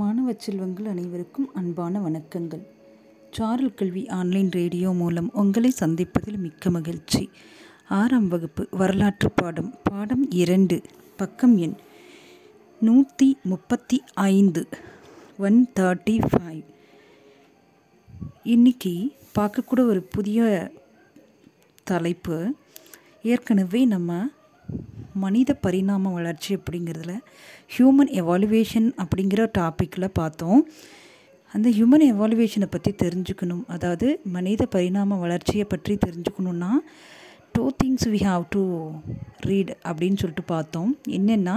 மாணவ செல்வங்கள் அனைவருக்கும் அன்பான வணக்கங்கள். சாரல் கல்வி ஆன்லைன் ரேடியோ மூலம் உங்களை சந்திப்பதில் மிக்க மகிழ்ச்சி. ஆறாம் வகுப்பு வரலாற்று பாடம் பாடம் இரண்டு பக்கம் எண் நூற்றி முப்பத்தி ஐந்து ஒன் தேர்ட்டி ஃபைவ் இன்றைக்கி பார்க்கக்கூட ஒரு புதிய தலைப்பு. ஏற்கனவே நம்ம மனித பரிணாம வளர்ச்சி அப்படிங்கிறதுல ஹியூமன் எவாலுவேஷன் அப்படிங்கிற டாப்பிக்கில் பார்த்தோம். அந்த ஹியூமன் எவாலுவேஷனை பற்றி தெரிஞ்சுக்கணும். அதாவது மனித பரிணாம வளர்ச்சியை பற்றி தெரிஞ்சுக்கணுன்னா two things we have to read அப்படின்னு சொல்லிட்டு பார்த்தோம். என்னென்னா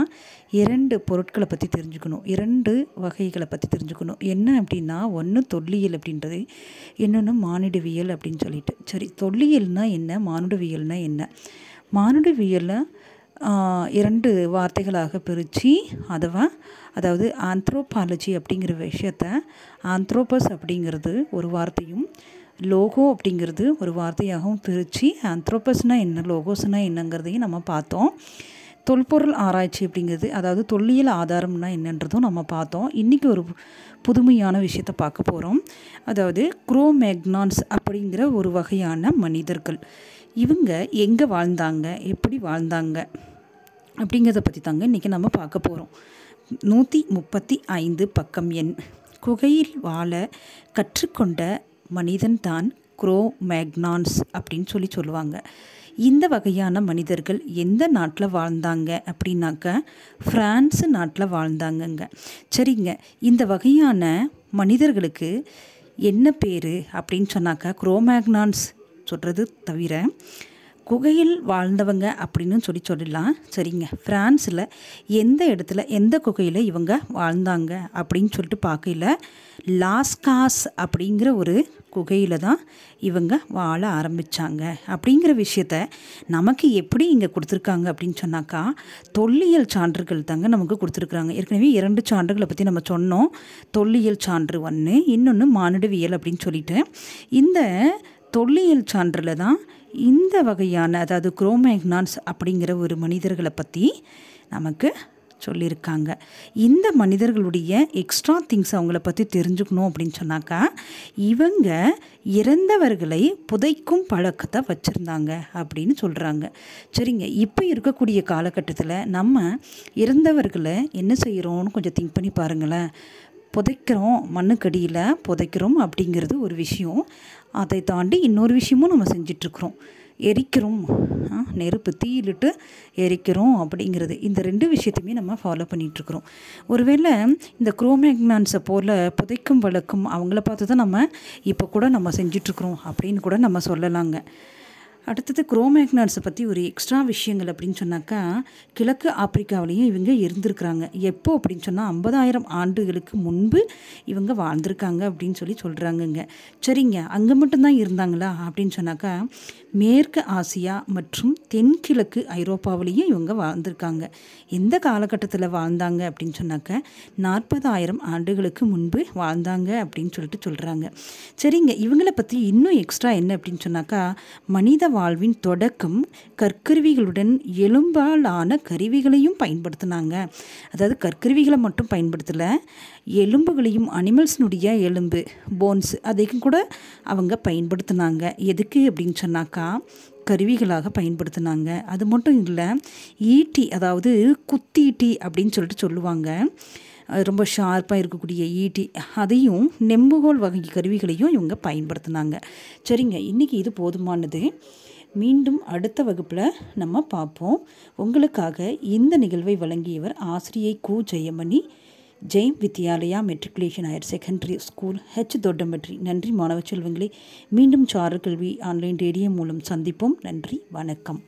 இரண்டு பொருட்களை பற்றி தெரிஞ்சுக்கணும். இரண்டு வகைகளை பற்றி தெரிஞ்சுக்கணும். என்ன அப்படின்னா ஒன்று தொல்லியல் அப்படின்றது இன்னொன்று மானிடவியல் அப்படின்னு சொல்லிட்டு. சரி தொல்லியல்னால் என்ன? மானுடவியல்னால் என்ன? மானுடவியலில் இரண்டு வார்த்தைகளாக பிரித்து அதுவா அதாவது ஆந்த்ரோபாலஜி அப்படிங்கிற விஷயத்த ஆந்த்ரோபஸ் அப்படிங்கிறது ஒரு வார்த்தையும் லோகோ அப்படிங்கிறது ஒரு வார்த்தையாகவும் பிரித்து ஆந்த்ரோபஸ்னால் என்ன லோகோஸ்னால் என்னங்கிறதையும் நம்ம பார்த்தோம். தொல்பொருள் ஆராய்ச்சி அப்படிங்கிறது அதாவது தொல்லியல் ஆதாரம்னா என்னன்றதும் நம்ம பார்த்தோம். இன்றைக்கி ஒரு புதுமையான விஷயத்தை பார்க்க போகிறோம் அதாவது குரோமேக்னான்ஸ் அப்படிங்கிற ஒரு வகையான மனிதர்கள். இவங்க எங்கே வாழ்ந்தாங்க? எப்படி வாழ்ந்தாங்க? அப்படிங்கிறத பற்றி தாங்க இன்றைக்கி நம்ம பார்க்க போகிறோம் நூற்றி முப்பத்தி ஐந்து பக்கம் எண். குகையில் வாழ கற்றுக்கொண்ட மனிதன் தான் குரோ மேக்னான்ஸ் அப்படின்னு சொல்லி சொல்லுவாங்க. இந்த வகையான மனிதர்கள் எந்த நாட்டில் வாழ்ந்தாங்க அப்படின்னாக்க ஃப்ரான்ஸு நாட்டில் வாழ்ந்தாங்கங்க. சரிங்க இந்த வகையான மனிதர்களுக்கு என்ன பேர் அப்படின்னு சொன்னாக்கா குரோமேக்னான்ஸ் சொல்கிறது தவிர குகையில் வாழ்ந்தவங்க அப்படின்னு சொல்லி சொல்லிடலாம். சரிங்க. ஃப்ரான்ஸில் எந்த இடத்துல எந்த குகையில் இவங்க வாழ்ந்தாங்க அப்படின்னு சொல்லிட்டு பார்க்கல லாஸ்காஸ் அப்படிங்கிற ஒரு குகையில் தான் இவங்க வாழ ஆரம்பித்தாங்க அப்படிங்கிற விஷயத்த நமக்கு எப்படி இங்கே கொடுத்துருக்காங்க அப்படின்னு சொன்னாக்கா தொல்லியல் சான்றுகள் தாங்க நமக்கு கொடுத்துருக்குறாங்க. ஏற்கனவே இரண்டு சான்றுகளை பற்றி நம்ம சொன்னோம். தொல்லியல் சான்று ஒன்று இன்னொன்று மானுடவியல் அப்படின்னு சொல்லிட்டு. இந்த தொல்லியல் சான்றில் தான் இந்த வகையான அதாவது குரோமேக்னான்ஸ் அப்படிங்கிற ஒரு மனிதர்களை பற்றி நமக்கு சொல்லியிருக்காங்க. இந்த மனிதர்களுடைய எக்ஸ்ட்ரா திங்ஸ் அவங்கள பற்றி தெரிஞ்சுக்கணும் அப்படின்னு சொன்னாக்கா இவங்க இறந்தவர்களை புதைக்கும் பழக்கத்தை வச்சுருந்தாங்க அப்படின்னு சொல்கிறாங்க சரிங்க இப்போ இருக்கக்கூடிய காலகட்டத்தில் நம்ம இறந்தவர்களை என்ன செய்கிறோன்னு கொஞ்சம் திங்க் பண்ணி பாருங்களேன். புதைக்கிறோம் மண்ணுக்கடியில் புதைக்கிறோம் அப்படிங்கிறது ஒரு விஷயம். அதை தாண்டி இன்னொரு விஷயமும் நம்ம செஞ்சிட்ருக்குறோம். எரிக்கிறோம். நெருப்பு தீயிலிட்டு எரிக்கிறோம் அப்படிங்கிறது. இந்த ரெண்டு விஷயத்தையுமே நம்ம ஃபாலோ பண்ணிகிட்ருக்குறோம் ஒருவேளை இந்த குரோமேக்னான்ஸை போல் புதைக்கும் வழக்கம் அவங்கள பார்த்து தான் நம்ம இப்போ கூட நம்ம செஞ்சிட்ருக்குறோம் அப்படின்னு கூட நம்ம சொல்லலாங்க. அடுத்தது குரோமேக்னான்ஸை பற்றி ஒரு எக்ஸ்ட்ரா விஷயங்கள் அப்படின்னு சொன்னாக்கா கிழக்கு ஆப்பிரிக்காவிலையும் இவங்க இருந்திருக்கிறாங்க. எப்போ அப்படின்னு சொன்னால் ஐம்பதாயிரம் ஆண்டுகளுக்கு முன்பு இவங்க வாழ்ந்திருக்காங்க அப்படின்னு சொல்லி சொல்கிறாங்கங்க சரிங்க அங்கே மட்டும்தான் இருந்தாங்களா அப்படின்னு சொன்னாக்கா மேற்கு ஆசியா மற்றும் தென்கிழக்கு ஐரோப்பாவிலையும் இவங்க வாழ்ந்திருக்காங்க. எந்த காலகட்டத்தில் வாழ்ந்தாங்க அப்படின்னு சொன்னாக்க நாற்பதாயிரம் ஆண்டுகளுக்கு முன்பு வாழ்ந்தாங்க அப்படின்னு சொல்லிட்டு சொல்கிறாங்க சரிங்க இவங்களை பற்றி இன்னும் எக்ஸ்ட்ரா என்ன அப்படின்னு சொன்னாக்கா மனித வாழ்வின் தொடக்கம் கற்கருவிகளுடன் எலும்பாலான கருவிகளையும் பயன்படுத்தினாங்க. அதாவது கற்கருவிகளை மட்டும் பயன்படுத்தலை எலும்புகளையும் அனிமல்ஸ்னுடைய எலும்பு போன்ஸ் அதையும் கூட அவங்க பயன்படுத்தினாங்க. எதுக்கு அப்படின்னு சொன்னாக்கா கருவிகளாக பயன்படுத்தினாங்க. அது மட்டும் இல்லை ஈட்டி அதாவது குத்தீட்டி அப்படின்னு சொல்லிட்டு சொல்லுவாங்க. ரொம்ப ஷார்ப்பாக இருக்கக்கூடிய ஈட்டி அதையும் நெம்புகோல் வகை கருவிகளையும் இவங்க பயன்படுத்தினாங்க. சரிங்க இன்றைக்கி இது போதுமானது. மீண்டும் அடுத்த வகுப்பில் நம்ம பார்ப்போம். உங்களுக்காக இந்த நிகழ்வை வழங்கியவர் ஆசிரியை கு. Jayamani. Jayam Vidyalaya matriculation higher secondary school H Thottampatti நன்றி மாணவ செல்வங்களே. மீண்டும் சாரக்கல்வி ஆன்லைன் ரேடியோ மூலம் சந்திப்போம். நன்றி வணக்கம்.